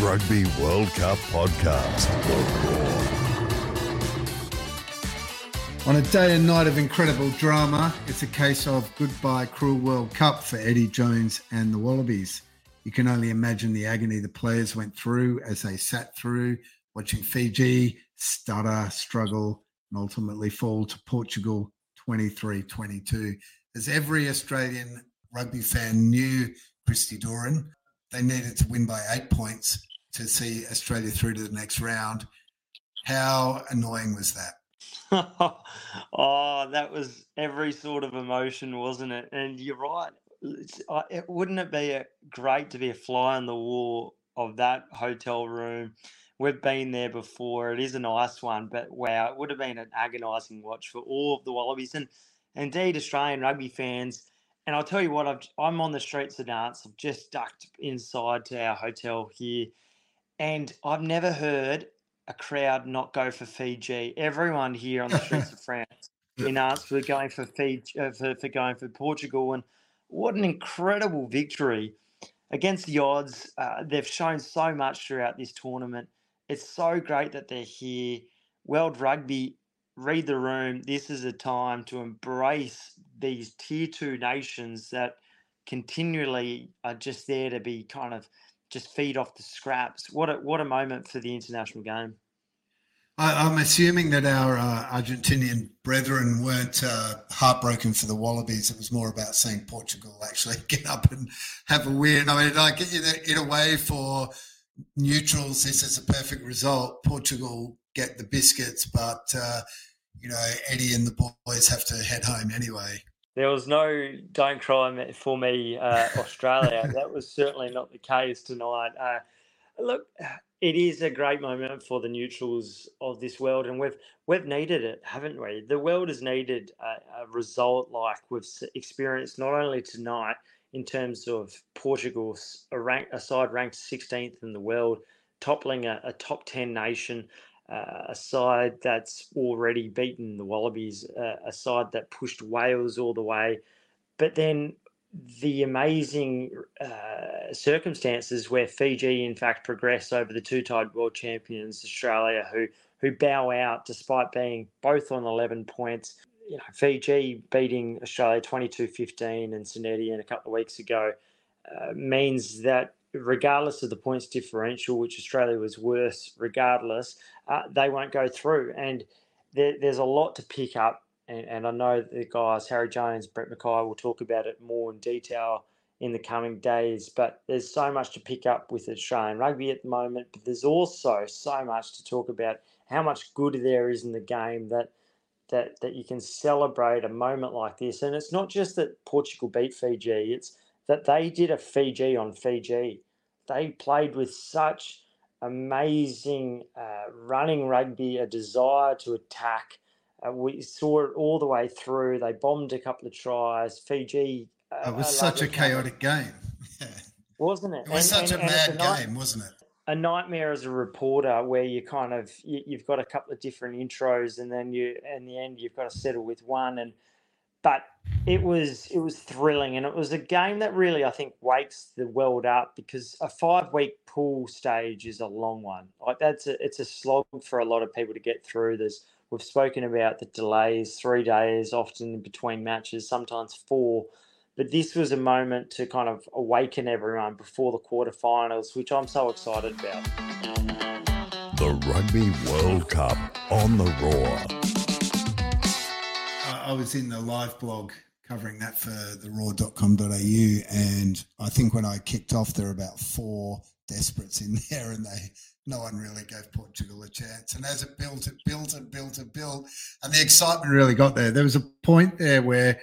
Rugby World Cup podcast. On a day and night of incredible drama, it's a case of goodbye cruel World Cup for Eddie Jones and the Wallabies. You can only imagine the agony the players went through as they sat through watching Fiji stutter, struggle, and ultimately fall to Portugal 23 22. As every Australian rugby fan knew Christy Doran, they needed to win by eight points to see Australia through to the next round. How annoying was that? oh, that was every sort of emotion, wasn't it? And you're right. It, wouldn't it be a, great to be a fly on the wall of that hotel room? We've been there before. It is a nice one, but wow, it would have been an agonising watch for all of the Wallabies and indeed Australian rugby fans. And I'll tell you what, I've, I'm on the streets of Nantes. I've just ducked inside to our hotel here, and I've never heard a crowd not go for Fiji. Everyone here on the streets of France in arts for going for Fiji, uh, for, for going for Portugal, and what an incredible victory against the odds. Uh, they've shown so much throughout this tournament. It's so great that they're here. World Rugby, read the room. This is a time to embrace these tier two nations that continually are just there to be kind of just feed off the scraps. What a what a moment for the international game. I, am assuming that our uh, Argentinian brethren weren't uh, heartbroken for the Wallabies. It was more about seeing Portugal actually get up and have a win. I mean, like in a, in a way, for neutrals, this is a perfect result. Portugal get the biscuits, but uh, you know Eddie and the boys have to head home anyway. There was no "Don't cry for me, uh, Australia." that was certainly not the case tonight. Uh, look, it is a great moment for the neutrals of this world, and we've we've needed it, haven't we? The world has needed a, a result like we've experienced not only tonight in terms of Portugal, a, rank, a side ranked 16th in the world, toppling a, a top 10 nation, uh, a side that's already beaten the Wallabies, uh, a side that pushed Wales all the way, but then the amazing uh, circumstances where Fiji, in fact, progress over the two-time world champions Australia, who who bow out despite being both on 11 points. You know, Fiji beating Australia 22-15 and St Etienne a couple of weeks ago uh, means that regardless of the points differential, which Australia was worse, regardless, uh, they won't go through. And there, there's a lot to pick up and, and I know the guys, Harry Jones, Brett McKay, will talk about it more in detail in the coming days. But there's so much to pick up with Australian rugby at the moment. But there's also so much to talk about how much good there is in the game that that that you can celebrate a moment like this. And it's not just that Portugal beat Fiji; it's that they did a Fiji on Fiji. They played with such amazing uh, running rugby, a desire to attack uh, we saw it all the way through. They bombed a couple of tries. Fiji. Uh, it was such a chaotic game. Wasn't it? It was and, such and, a mad a night, game, wasn't it? A nightmare as a reporter, where you kind of you, you've got a couple of different intros, and then you, in the end, you've got to settle with one. And but it was it was thrilling, and it was a game that really I think wakes the world up because a five week pool stage is a long one. Like that's a, it's a slog for a lot of people to get through. There's We've spoken about the delays, three days often between matches, sometimes four. But this was a moment to kind of awaken everyone before the quarterfinals, which I'm so excited about. The Rugby World Cup on the Roar. I was in the live blog covering that for the roar.com.au. And I think when I kicked off, there were about four desperates in there and they no one really gave Portugal a chance. And as it built, it built, it built, it built, and the excitement really got there. There was a point there where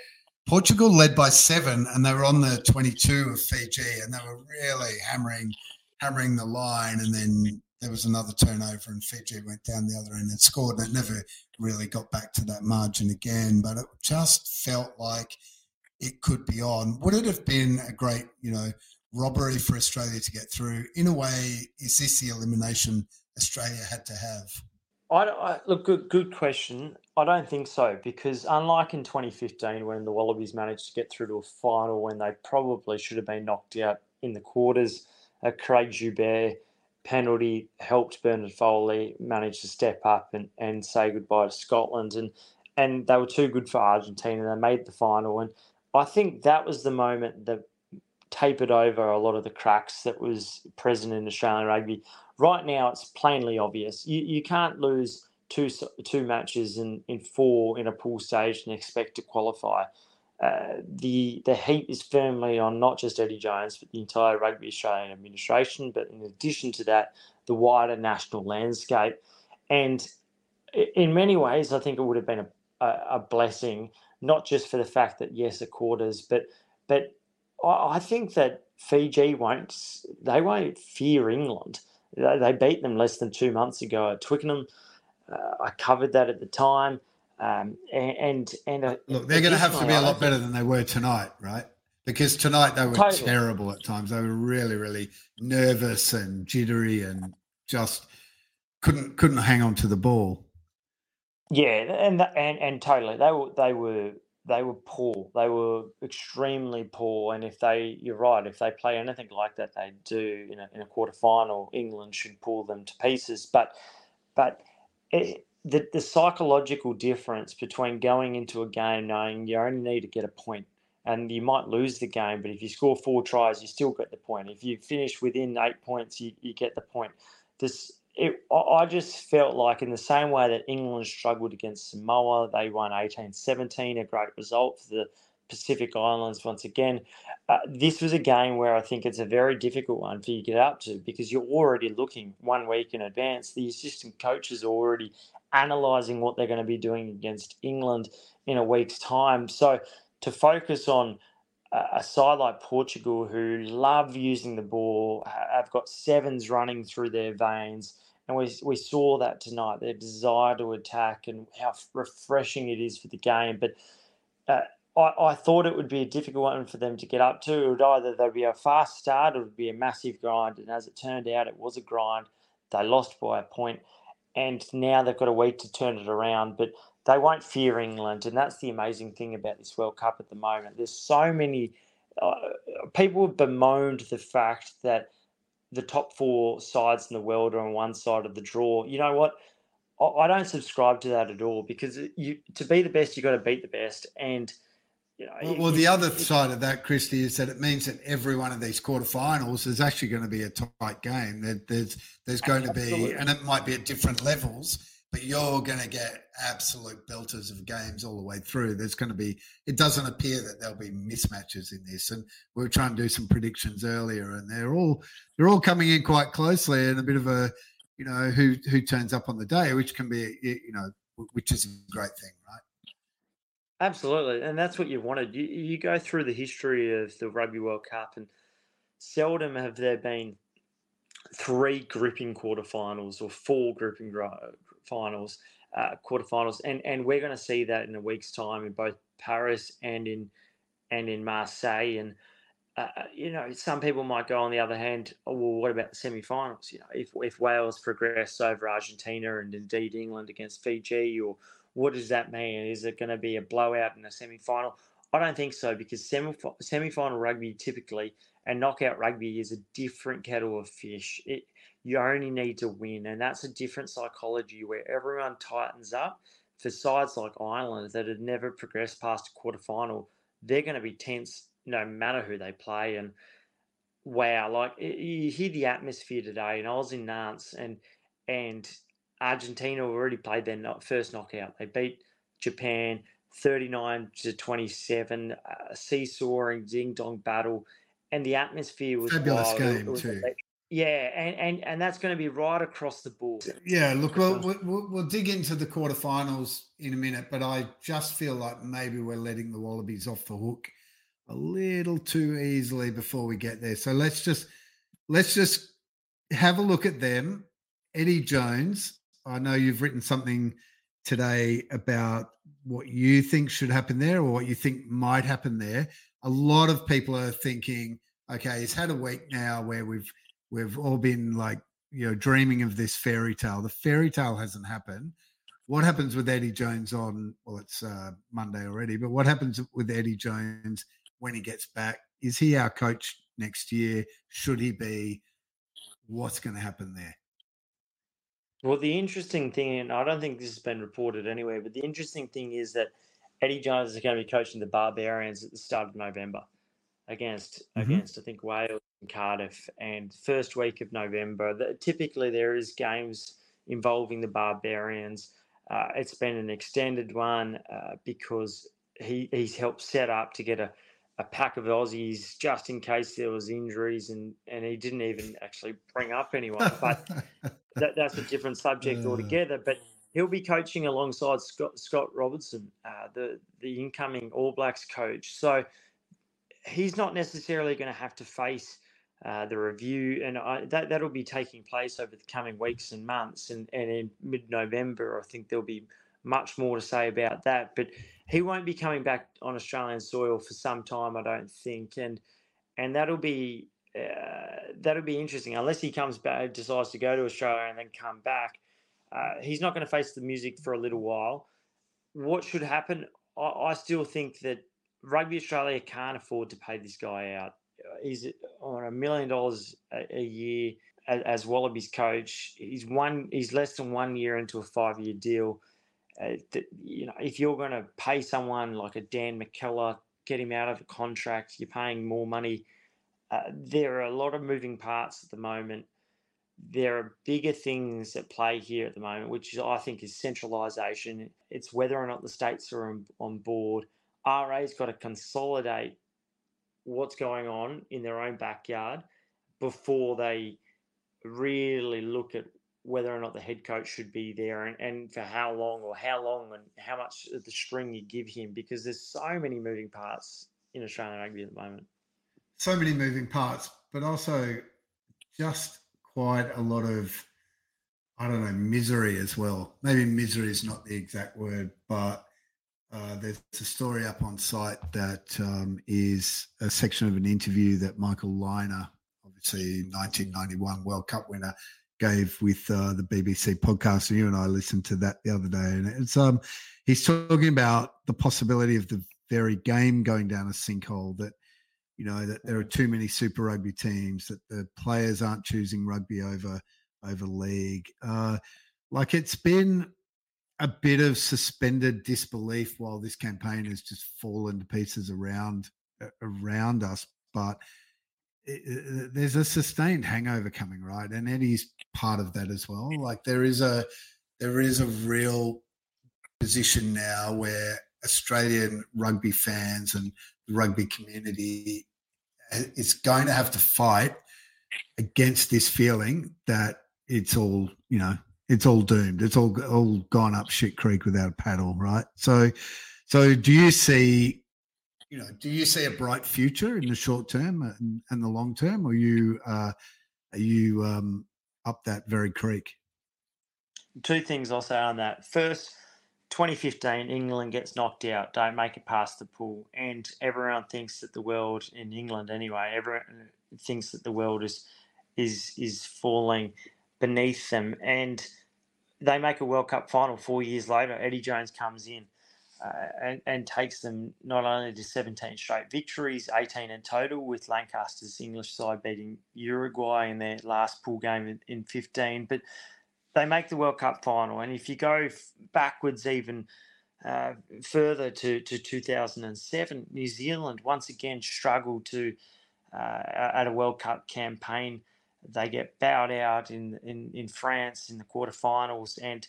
Portugal led by seven, and they were on the 22 of Fiji, and they were really hammering, hammering the line. And then there was another turnover, and Fiji went down the other end and scored. And it never really got back to that margin again. But it just felt like it could be on. Would it have been a great, you know? robbery for Australia to get through. In a way, is this the elimination Australia had to have? I, I, look, good, good question. I don't think so because unlike in 2015 when the Wallabies managed to get through to a final when they probably should have been knocked out in the quarters, uh, Craig Joubert penalty helped Bernard Foley manage to step up and, and say goodbye to Scotland. And and they were too good for Argentina. They made the final. And I think that was the moment that tapered over a lot of the cracks that was present in Australian rugby. Right now, it's plainly obvious. You, you can't lose two two matches in, in four in a pool stage and expect to qualify. Uh, the the heat is firmly on not just Eddie Jones but the entire Rugby Australian administration. But in addition to that, the wider national landscape, and in many ways, I think it would have been a, a, a blessing, not just for the fact that yes, the quarters, but but I, I think that Fiji won't they won't fear England. They, they beat them less than two months ago at Twickenham. Uh, I covered that at the time. Um, and and uh, look, they're going to have to be a lot better than they were tonight, right? Because tonight they were totally. terrible at times. They were really, really nervous and jittery, and just couldn't couldn't hang on to the ball. Yeah, and and and totally, they were they were they were poor. They were extremely poor. And if they, you're right, if they play anything like that, they do in a, in a quarter final, England should pull them to pieces. But but it, the, the psychological difference between going into a game knowing you only need to get a point and you might lose the game, but if you score four tries, you still get the point. If you finish within eight points, you, you get the point. This it, I just felt like in the same way that England struggled against Samoa, they won 18-17, a great result for the Pacific Islands once again. Uh, this was a game where I think it's a very difficult one for you to get up to because you're already looking one week in advance. The assistant coaches are already analysing what they're going to be doing against England in a week's time. So to focus on a side like Portugal who love using the ball, have got sevens running through their veins. And we, we saw that tonight, their desire to attack and how refreshing it is for the game. But uh, I, I thought it would be a difficult one for them to get up to. It would either there'd be a fast start or it would be a massive grind. And as it turned out, it was a grind. They lost by a point and now they've got a week to turn it around. But they won't fear England, and that's the amazing thing about this World Cup at the moment. There's so many uh, people have bemoaned the fact that the top four sides in the world are on one side of the draw. You know what? I, I don't subscribe to that at all because you to be the best, you've got to beat the best, and you know, well, well, the other side of that, Christy, is that it means that every one of these quarterfinals is actually going to be a tight game. There, there's there's going to be, and it might be at different levels, but you're going to get absolute belters of games all the way through. There's going to be. It doesn't appear that there'll be mismatches in this, and we were trying to do some predictions earlier, and they're all they're all coming in quite closely, and a bit of a, you know, who who turns up on the day, which can be, you know, which is a great thing, right? Absolutely, and that's what you wanted. You, you go through the history of the Rugby World Cup, and seldom have there been three gripping quarterfinals or four gripping finals, uh, quarterfinals, and and we're going to see that in a week's time in both Paris and in and in Marseille. And uh, uh, you know, some people might go on the other hand. Oh, well, what about the semi-finals? You know, if if Wales progress over Argentina and indeed England against Fiji, or what does that mean? Is it going to be a blowout in a semi final? I don't think so because semi final rugby typically and knockout rugby is a different kettle of fish. It, you only need to win, and that's a different psychology where everyone tightens up. For sides like Ireland that had never progressed past a quarter final, they're going to be tense no matter who they play. And wow, like you hear the atmosphere today, and I was in Nantes, and and Argentina already played their first knockout. They beat Japan 39 to 27, uh, a seesawing ding dong battle, and the atmosphere was fabulous wild. game was, too. Yeah, and, and and that's going to be right across the board. Yeah, look, we'll, we'll, we'll dig into the quarterfinals in a minute, but I just feel like maybe we're letting the Wallabies off the hook a little too easily before we get there. So let's just let's just have a look at them. Eddie Jones I know you've written something today about what you think should happen there or what you think might happen there. A lot of people are thinking, okay, he's had a week now where we've we've all been like, you know, dreaming of this fairy tale. The fairy tale hasn't happened. What happens with Eddie Jones on well, it's uh, Monday already, but what happens with Eddie Jones when he gets back? Is he our coach next year? Should he be? what's going to happen there? Well, the interesting thing, and I don't think this has been reported anywhere, but the interesting thing is that Eddie Jones is going to be coaching the Barbarians at the start of November against mm-hmm. against I think Wales and Cardiff, and first week of November. The, typically, there is games involving the Barbarians. Uh, it's been an extended one uh, because he he's helped set up to get a, a pack of Aussies just in case there was injuries, and and he didn't even actually bring up anyone. But that, that's a different subject uh. altogether. But he'll be coaching alongside Scott Scott Robertson, uh, the the incoming All Blacks coach. So he's not necessarily going to have to face uh, the review, and I, that that'll be taking place over the coming weeks and months. And, and in mid November, I think there'll be much more to say about that. But he won't be coming back on Australian soil for some time, I don't think, and and that'll be uh, that'll be interesting unless he comes back, decides to go to Australia and then come back. Uh, he's not going to face the music for a little while. What should happen? I, I still think that Rugby Australia can't afford to pay this guy out. He's on a million dollars a year as, as Wallabies coach. He's one. He's less than one year into a five-year deal. Uh, you know, if you're going to pay someone like a Dan McKellar, get him out of a contract, you're paying more money. Uh, there are a lot of moving parts at the moment. There are bigger things at play here at the moment, which I think is centralisation. It's whether or not the states are on, on board RA's got to consolidate what's going on in their own backyard before they really look at whether or not the head coach should be there and, and for how long or how long and how much of the string you give him because there's so many moving parts in Australian rugby at the moment. So many moving parts, but also just quite a lot of, I don't know, misery as well. Maybe misery is not the exact word, but uh, there's a story up on site that um, is a section of an interview that Michael Lynagh, obviously 1991 World Cup winner, gave with uh, the BBC podcast. And you and I listened to that the other day, and it's um, he's talking about the possibility of the very game going down a sinkhole. That you know that there are too many Super Rugby teams, that the players aren't choosing rugby over over league. Uh, like it's been a bit of suspended disbelief while this campaign has just fallen to pieces around around us. But there's a sustained hangover coming, right? And Eddie's part of that as well. Like there is a there is a real position now where Australian rugby fans and the rugby community eh, is going to have to fight against this feeling that it's all you know it's all doomed. It's all all gone up shit creek without a paddle, right? So, so do you see, you know, do you see a bright future in the short term and, and the long term, or you uh, are you um, up that very creek? Two things I'll say on that. First, 2015, England gets knocked out, don't make it past the pool, and everyone thinks that the world in England anyway, everyone thinks that the world is is is falling beneath them. And they make a World Cup final four years later. Eddie Jones comes in uh, and, and, takes them not only to 17 straight victories, 18 in total, with Lancaster's English side beating Uruguay in their last pool game in, in 15, but they make the World Cup final. And if you go backwards even uh, further to, to 2007, New Zealand once again struggled to, uh, at a World Cup campaign, they get bowed out in, in, in France in the quarterfinals, and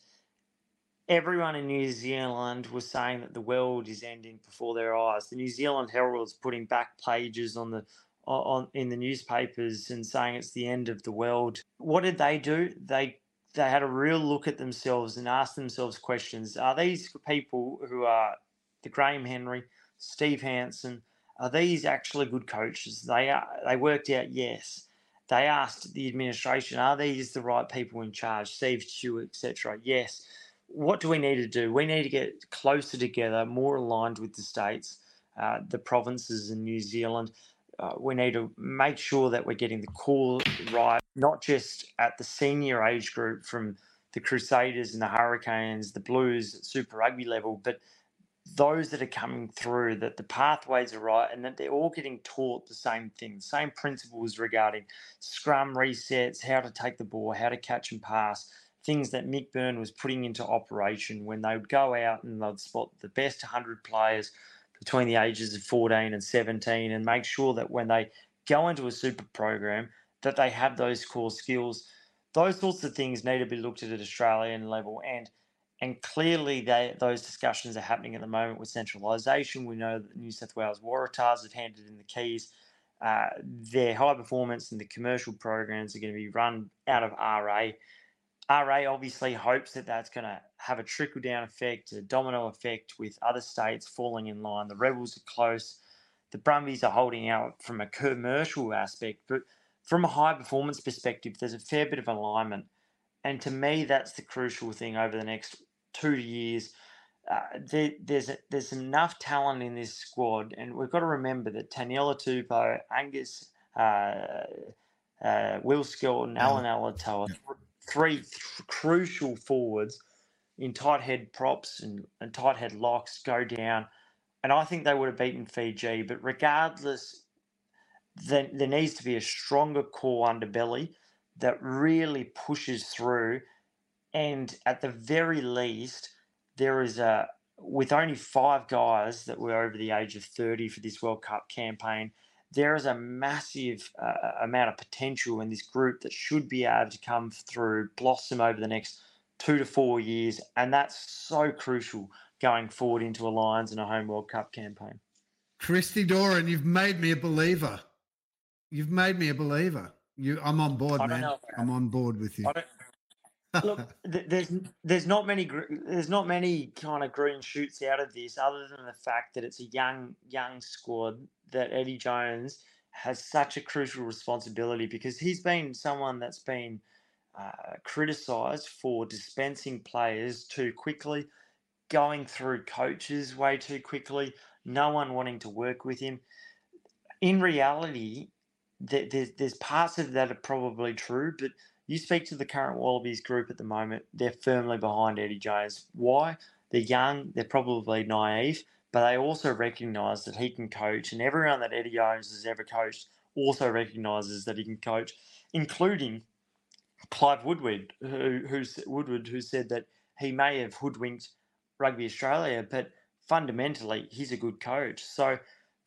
everyone in New Zealand was saying that the world is ending before their eyes. The New Zealand Herald's putting back pages on the on in the newspapers and saying it's the end of the world. What did they do? They they had a real look at themselves and asked themselves questions. Are these people who are the Graham Henry, Steve Hansen, are these actually good coaches? They are. They worked out yes they asked the administration, are these the right people in charge? Steve Stewart, etc. Yes. What do we need to do? We need to get closer together, more aligned with the states, uh, the provinces in New Zealand. Uh, we need to make sure that we're getting the call right, not just at the senior age group from the Crusaders and the Hurricanes, the Blues, Super Rugby level, but those that are coming through that the pathways are right and that they're all getting taught the same things, same principles regarding scrum resets, how to take the ball, how to catch and pass, things that Mick Byrne was putting into operation when they would go out and they'd spot the best 100 players between the ages of 14 and 17 and make sure that when they go into a super program that they have those core skills. Those sorts of things need to be looked at at Australian level and and clearly they, those discussions are happening at the moment with centralisation. We know that New South Wales Waratahs have handed in the keys. Uh, their high performance and the commercial programs are going to be run out of RA. RA obviously hopes that that's going to have a trickle down effect, a domino effect with other states falling in line. The Rebels are close. The Brumbies are holding out from a commercial aspect, but from a high performance perspective, there's a fair bit of alignment. And to me, that's the crucial thing over the next two years. Uh, there, there's there's enough talent in this squad, and we've got to remember that Taniela Tupou, Angus, uh, uh, Will Skelton, Allan Alaalatoa, three th- crucial forwards in tight head props and, and tight head locks go down. And I think they would have beaten Fiji. But regardless, there, there needs to be a stronger core underbelly that really pushes through. And at the very least, there is a, with only five guys that were over the age of 30 for this World Cup campaign, there is a massive uh, amount of potential in this group that should be able to come through, blossom over the next two to four years, and that's so crucial going forward into a Lions and a home World Cup campaign. Christy Doran, you've made me a believer. You've made me a believer. You, I'm on board, man. I'm on board with you. Look, there's there's not many there's not many kind of green shoots out of this, other than the fact that it's a young young squad that Eddie Jones has such a crucial responsibility because he's been someone that's been uh, criticised for dispensing players too quickly, going through coaches way too quickly, no one wanting to work with him. In reality, there's there's parts of that are probably true, but you speak to the current Wallabies group at the moment, they're firmly behind Eddie Jones. Why? They're young, they're probably naive, but they also recognise that he can coach, and everyone that Eddie Jones has ever coached also recognises that he can coach, including Clive Woodward, who who's Woodward, who said that he may have hoodwinked Rugby Australia, but fundamentally he's a good coach. So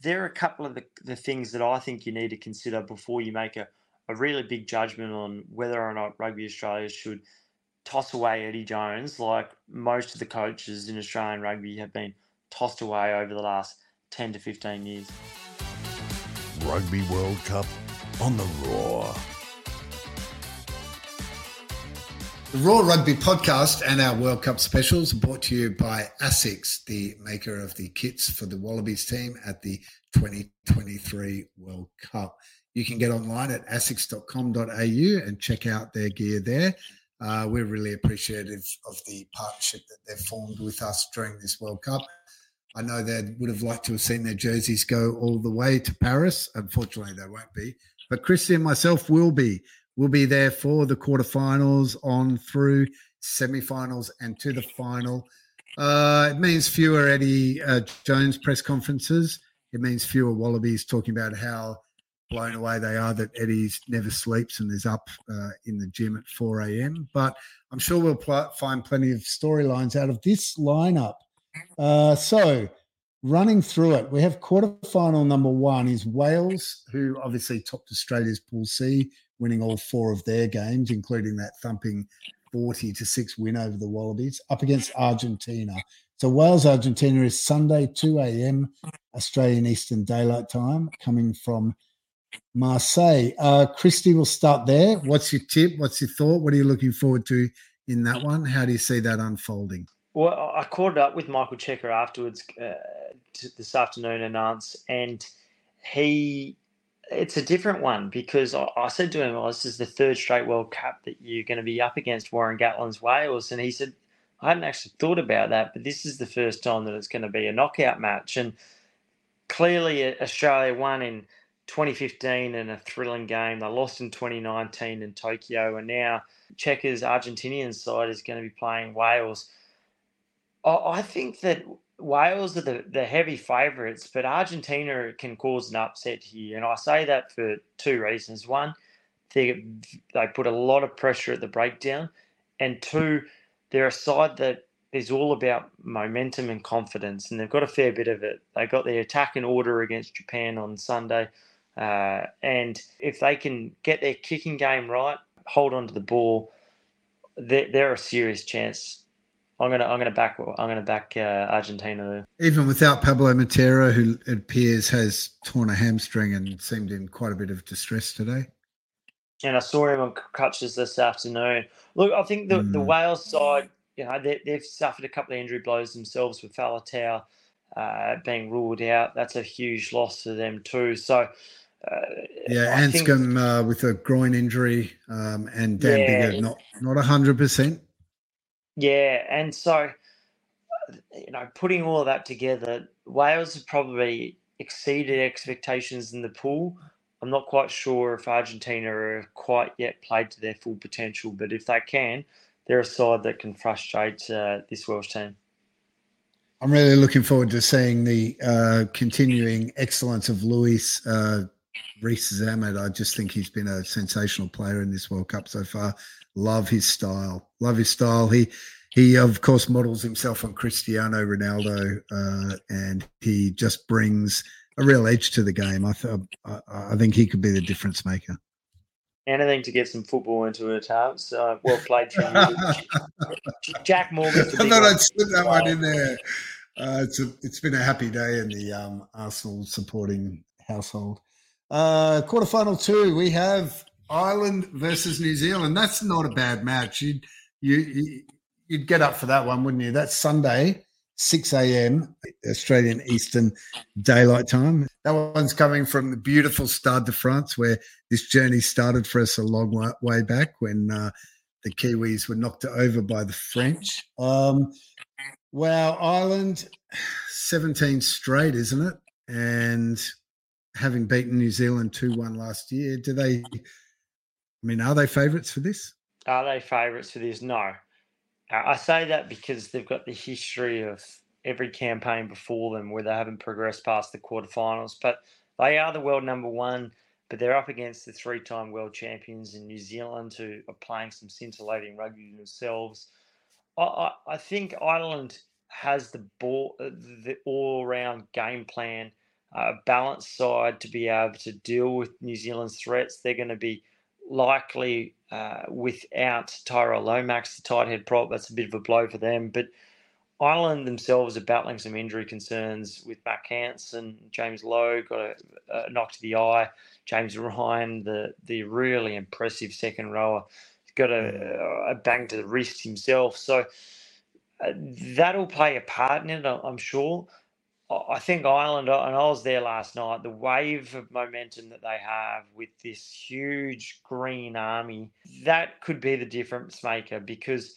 there are a couple of the, the things that I think you need to consider before you make a a really big judgment on whether or not Rugby Australia should toss away Eddie Jones, like most of the coaches in Australian rugby have been tossed away over the last 10 to 15 years. Rugby World Cup on the Roar. The Roar Rugby podcast and our World Cup specials are brought to you by ASICS, the maker of the kits for the Wallabies team at the 2023 World Cup you can get online at asics.com.au and check out their gear there. Uh, we're really appreciative of the partnership that they've formed with us during this World Cup. I know they would have liked to have seen their jerseys go all the way to Paris. Unfortunately, they won't be. But Christy and myself will be. We'll be there for the quarterfinals, on through semifinals, and to the final. Uh, it means fewer Eddie uh, Jones press conferences. It means fewer Wallabies talking about how blown away they are that Eddie's never sleeps and is up uh, in the gym at 4 a.m. But I'm sure we'll pl- find plenty of storylines out of this lineup. Uh, so, running through it, we have quarterfinal number one is Wales, who obviously topped Australia's Pool C, winning all four of their games, including that thumping 40 to 6 win over the Wallabies, up against Argentina. So, Wales Argentina is Sunday, 2 a.m. Australian Eastern Daylight Time, coming from Marseille. Uh, Christy, we'll start there. What's your tip? What's your thought? What are you looking forward to in that one? How do you see that unfolding? Well, I caught up with Michael Cheika afterwards uh, this afternoon and Nantes, and he it's a different one because I, I said to him, well, this is the third straight World Cup that you're going to be up against Warren Gatland's Wales. And he said, I hadn't actually thought about that, but this is the first time that it's going to be a knockout match. And clearly, Australia won in 2015 in a thrilling game. They lost in 2019 in Tokyo, and now Cheika's Argentinian side is going to be playing Wales. I think that Wales are the, the heavy favourites, but Argentina can cause an upset here. And I say that for two reasons. One, they, they put a lot of pressure at the breakdown. And two, they're a side that is all about momentum and confidence. And they've got a fair bit of it. They got the attack in order against Japan on Sunday. Uh, and if they can get their kicking game right, hold on to the ball, they're, they're a serious chance I'm gonna I'm gonna back I'm gonna back uh, Argentina. Even without Pablo Matera, who it appears has torn a hamstring and seemed in quite a bit of distress today. And I saw him on crutches this afternoon. Look, I think the, mm. the Wales side, you know, they, have suffered a couple of injury blows themselves with Faletau uh, being ruled out. That's a huge loss for them too. So. Uh, yeah, Anscombe uh, with a groin injury, um, and Dan yeah, Biggar not not hundred percent. Yeah, and so you know, putting all of that together, Wales have probably exceeded expectations in the pool. I'm not quite sure if Argentina are quite yet played to their full potential, but if they can, they're a side that can frustrate uh, this Welsh team. I'm really looking forward to seeing the uh, continuing excellence of Louis uh, Rees-Zammit. I just think he's been a sensational player in this World Cup so far. Love his style. Love his style. He he of course models himself on Cristiano Ronaldo, uh, and he just brings a real edge to the game. I, th- I, I think he could be the difference maker. Anything to get some football into it, Harps. Uh, well played from you. Jac Morgan. I thought I'd slip that one in there. Uh, it's a, it's been a happy day in the um, Arsenal supporting household. Uh, quarterfinal two, we have Ireland versus New Zealand. That's not a bad match. You'd you you'd get up for that one, wouldn't you? That's Sunday, six a.m. Australian Eastern Daylight Time. That one's coming from the beautiful Stade de France, where this journey started for us a long way back when uh, the Kiwis were knocked over by the French. Um, wow, Ireland, seventeen straight, isn't it? And having beaten New Zealand 2 1 last year, do they I mean, are they favourites for this? Are they favourites for this? No. I say that because they've got the history of every campaign before them where they haven't progressed past the quarterfinals. But they are the world number one, but they're up against the three time world champions in New Zealand who are playing some scintillating rugby themselves. I, I, think Ireland has the ball, uh, the all round game plan, uh, balanced side to be able to deal with New Zealand's threats. They're going to be likely uh, without Tyrell Lomax, the tight head prop. That's a bit of a blow for them. But Ireland themselves are battling some injury concerns with Mack Hansen, James Lowe got a, a, knock to the eye. James Ryan, the the really impressive second rower, got a, a bang to the wrist himself. So uh, that'll play a part in it, I'm sure. I think Ireland, uh, and I was there last night, the wave of momentum that they have with this huge green army, that could be the difference maker because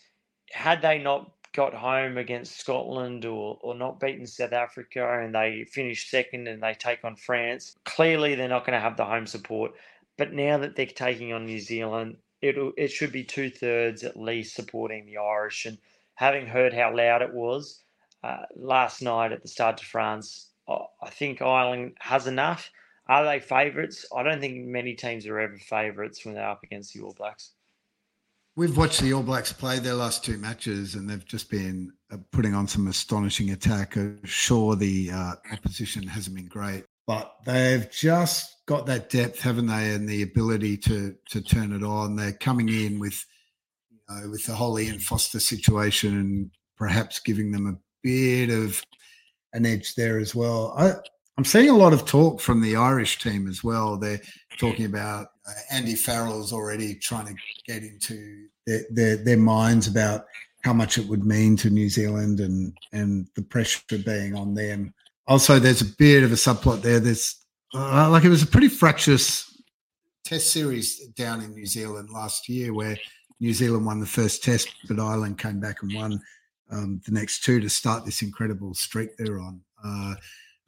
had they not got home against Scotland or, or not beaten South Africa and they finish second and they take on France, clearly they're not going to have the home support. But now that they're taking on New Zealand, it it should be two thirds at least supporting the Irish. And having heard how loud it was, uh, last night at the Stade de France. I think Ireland has enough. Are they favourites? I don't think many teams are ever favourites when they're up against the All Blacks. We've watched the All Blacks play their last two matches, and they've just been uh, putting on some astonishing attack. Uh, sure, the uh, opposition hasn't been great, but they've just got that depth, haven't they, and the ability to to turn it on. They're coming in with, you know, with the whole Ian Foster situation, and perhaps giving them a bit of an edge there as well. I, I'm seeing a lot of talk from the Irish team as well. They're talking about uh, Andy Farrell's already trying to get into their, their, their minds about how much it would mean to New Zealand and and the pressure being on them. Also, there's a bit of a subplot there. There's uh, like it was a pretty fractious test series down in New Zealand last year where New Zealand won the first test, but Ireland came back and won um, the next two to start this incredible streak they're on. Uh,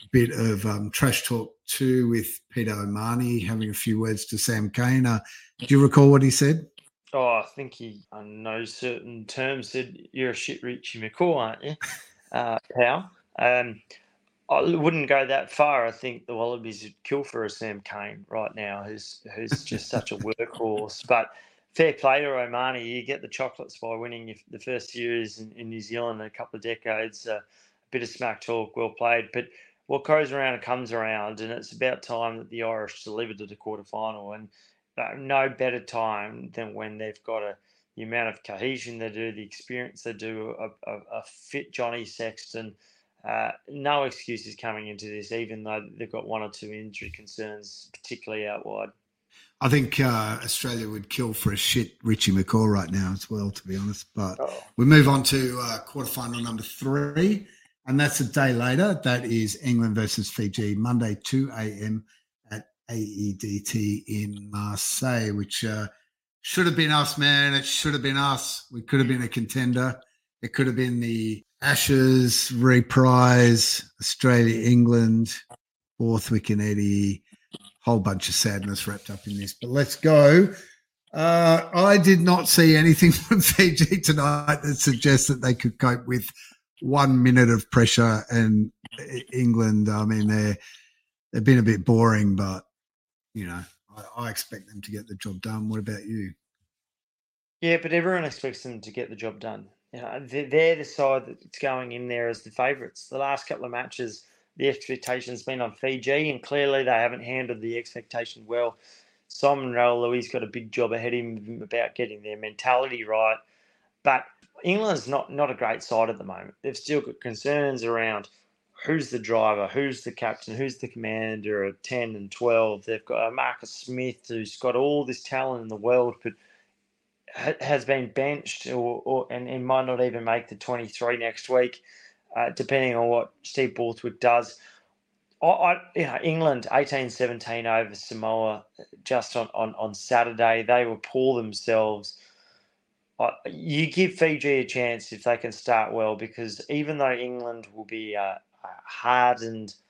a bit of um, trash talk too with Peter O'Mahony having a few words to Sam Cane. Uh, do you recall what he said? Oh, I think he, on no certain terms, said, You're a shit Richie McCaw, aren't you, uh, pal? Um, I wouldn't go that far. I think the Wallabies would kill for a Sam Cane right now, who's who's just such a workhorse. But fair play to O'Mahony. You get the chocolates by winning the first series in, in New Zealand in a couple of decades. Uh, a bit of smack talk, well played. But what goes around comes around, and it's about time that the Irish delivered to the quarterfinal. And uh, no better time than when they've got a the amount of cohesion they do, the experience they do, a, a, a fit Johnny Sexton. Uh, no excuses coming into this, even though they've got one or two injury concerns, particularly out wide. I think uh, Australia would kill for a shit Richie McCaw right now as well, to be honest. But oh. we move on to uh, quarterfinal number three, and that's a day later. That is England versus Fiji, Monday, 2 a.m. at AEDT in Marseille, which uh, should have been us, man. It should have been us. We could have been a contender. It could have been the Ashes reprise, Australia, England, Borthwick and Eddie. Whole bunch of sadness wrapped up in this. But let's go. Uh, I did not see anything from Fiji tonight that suggests that they could cope with one minute of pressure. And England, I mean, they're they've been a bit boring, but you know, I, I expect them to get the job done. What about you? Yeah, but everyone expects them to get the job done. You know, they're the side that's going in there as the favourites. The last couple of matches, the expectation's been on Fiji, and clearly they haven't handled the expectation well. Simon Raiwalui got a big job ahead of him about getting their mentality right. But England's not not a great side at the moment. They've still got concerns around who's the driver, who's the captain, who's the commander of 10 and 12. They've got uh, Marcus Smith, who's got all this talent in the world, but has been benched or, or and, and, might not even make the 23 next week, uh, depending on what Steve Borthwick does. I, I, you know, England 18-17 over Samoa just on, on, on Saturday. They were poor themselves. you give Fiji a chance if they can start well, because even though England will be a, a hardened –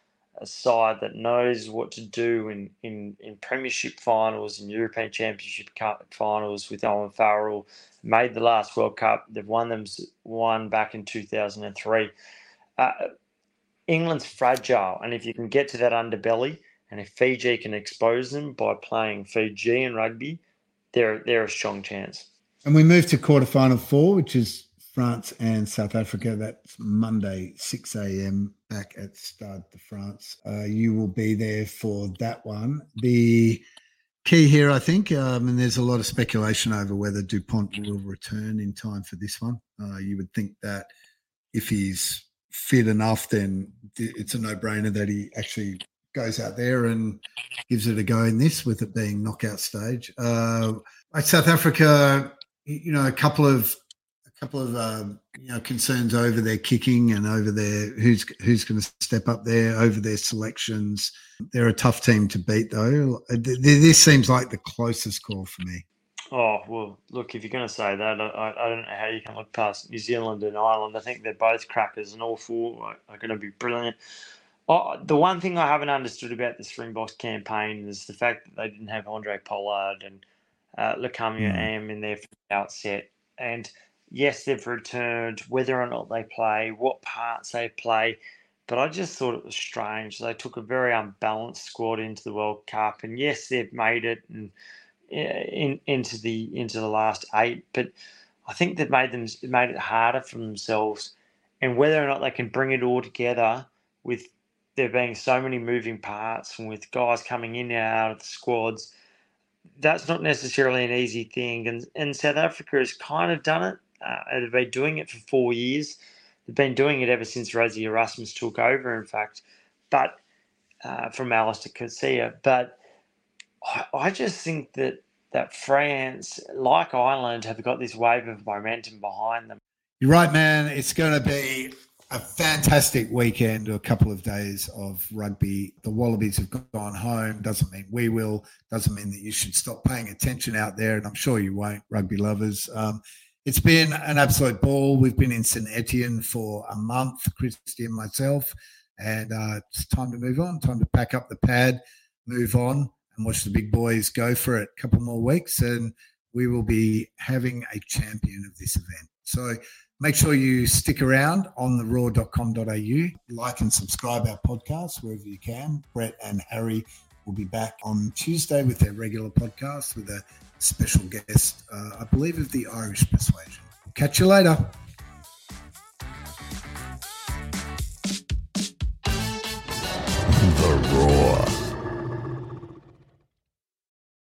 side that knows what to do in, in, in Premiership finals and European Championship finals with Owen Farrell. Made the last World Cup. They've won them one back in 2003. Uh, England's fragile, and if you can get to that underbelly, and if Fiji can expose them by playing Fijian rugby, they're they're a strong chance. And we move to quarterfinal four, which is France and South Africa. That's Monday, 6 a.m. back at Stade de France. Uh, you will be there for that one. The key here, I think, um, and there's a lot of speculation over whether Dupont will return in time for this one. Uh, you would think that if he's fit enough, then it's a no brainer that he actually goes out there and gives it a go in this, with it being knockout stage. Uh, South Africa, you know, a couple of couple of uh, you know concerns over their kicking and over their who's who's going to step up there over their selections. They're a tough team to beat, though. This seems like the closest call for me. Oh well, look, if you're going to say that, I, I don't know how you can look past New Zealand and Ireland. I think they're both crackers, and all four are, going to be brilliant. Oh, the one thing I haven't understood about the Springboks campaign is the fact that they didn't have Andre Pollard and uh, mm. Am in there from the outset, and yes, they've returned, whether or not they play, what parts they play. But I just thought it was strange. They took a very unbalanced squad into the World Cup, and yes, they've made it and in, into the into the last eight. But I think they've made them made it harder for themselves, and whether or not they can bring it all together with there being so many moving parts and with guys coming in and out of the squads, that's not necessarily an easy thing. And and South Africa has kind of done it uh, have been doing it for four years. They've been doing it ever since Rassie Erasmus took over, in fact, but uh, from Allister Coetzee. But I, I just think that that France, like Ireland, have got this wave of momentum behind them. You're right, man. It's going to be a fantastic weekend, a couple of days of rugby. The Wallabies have gone home. Doesn't mean we will. Doesn't mean that you should stop paying attention out there, and I'm sure you won't, rugby lovers. Um, it's been an absolute ball. We've been in St Etienne for a month, Christy and myself, and uh, it's time to move on. Time to pack up the pad, move on, and watch the big boys go for it. A couple more weeks, and we will be having a champion of this event. So Make sure you stick around on the roar.com.au. Like and subscribe our podcast wherever you can. Brett and Harry will be back on Tuesday with their regular podcast with a special guest, uh, I believe, of the Irish persuasion. Catch you later.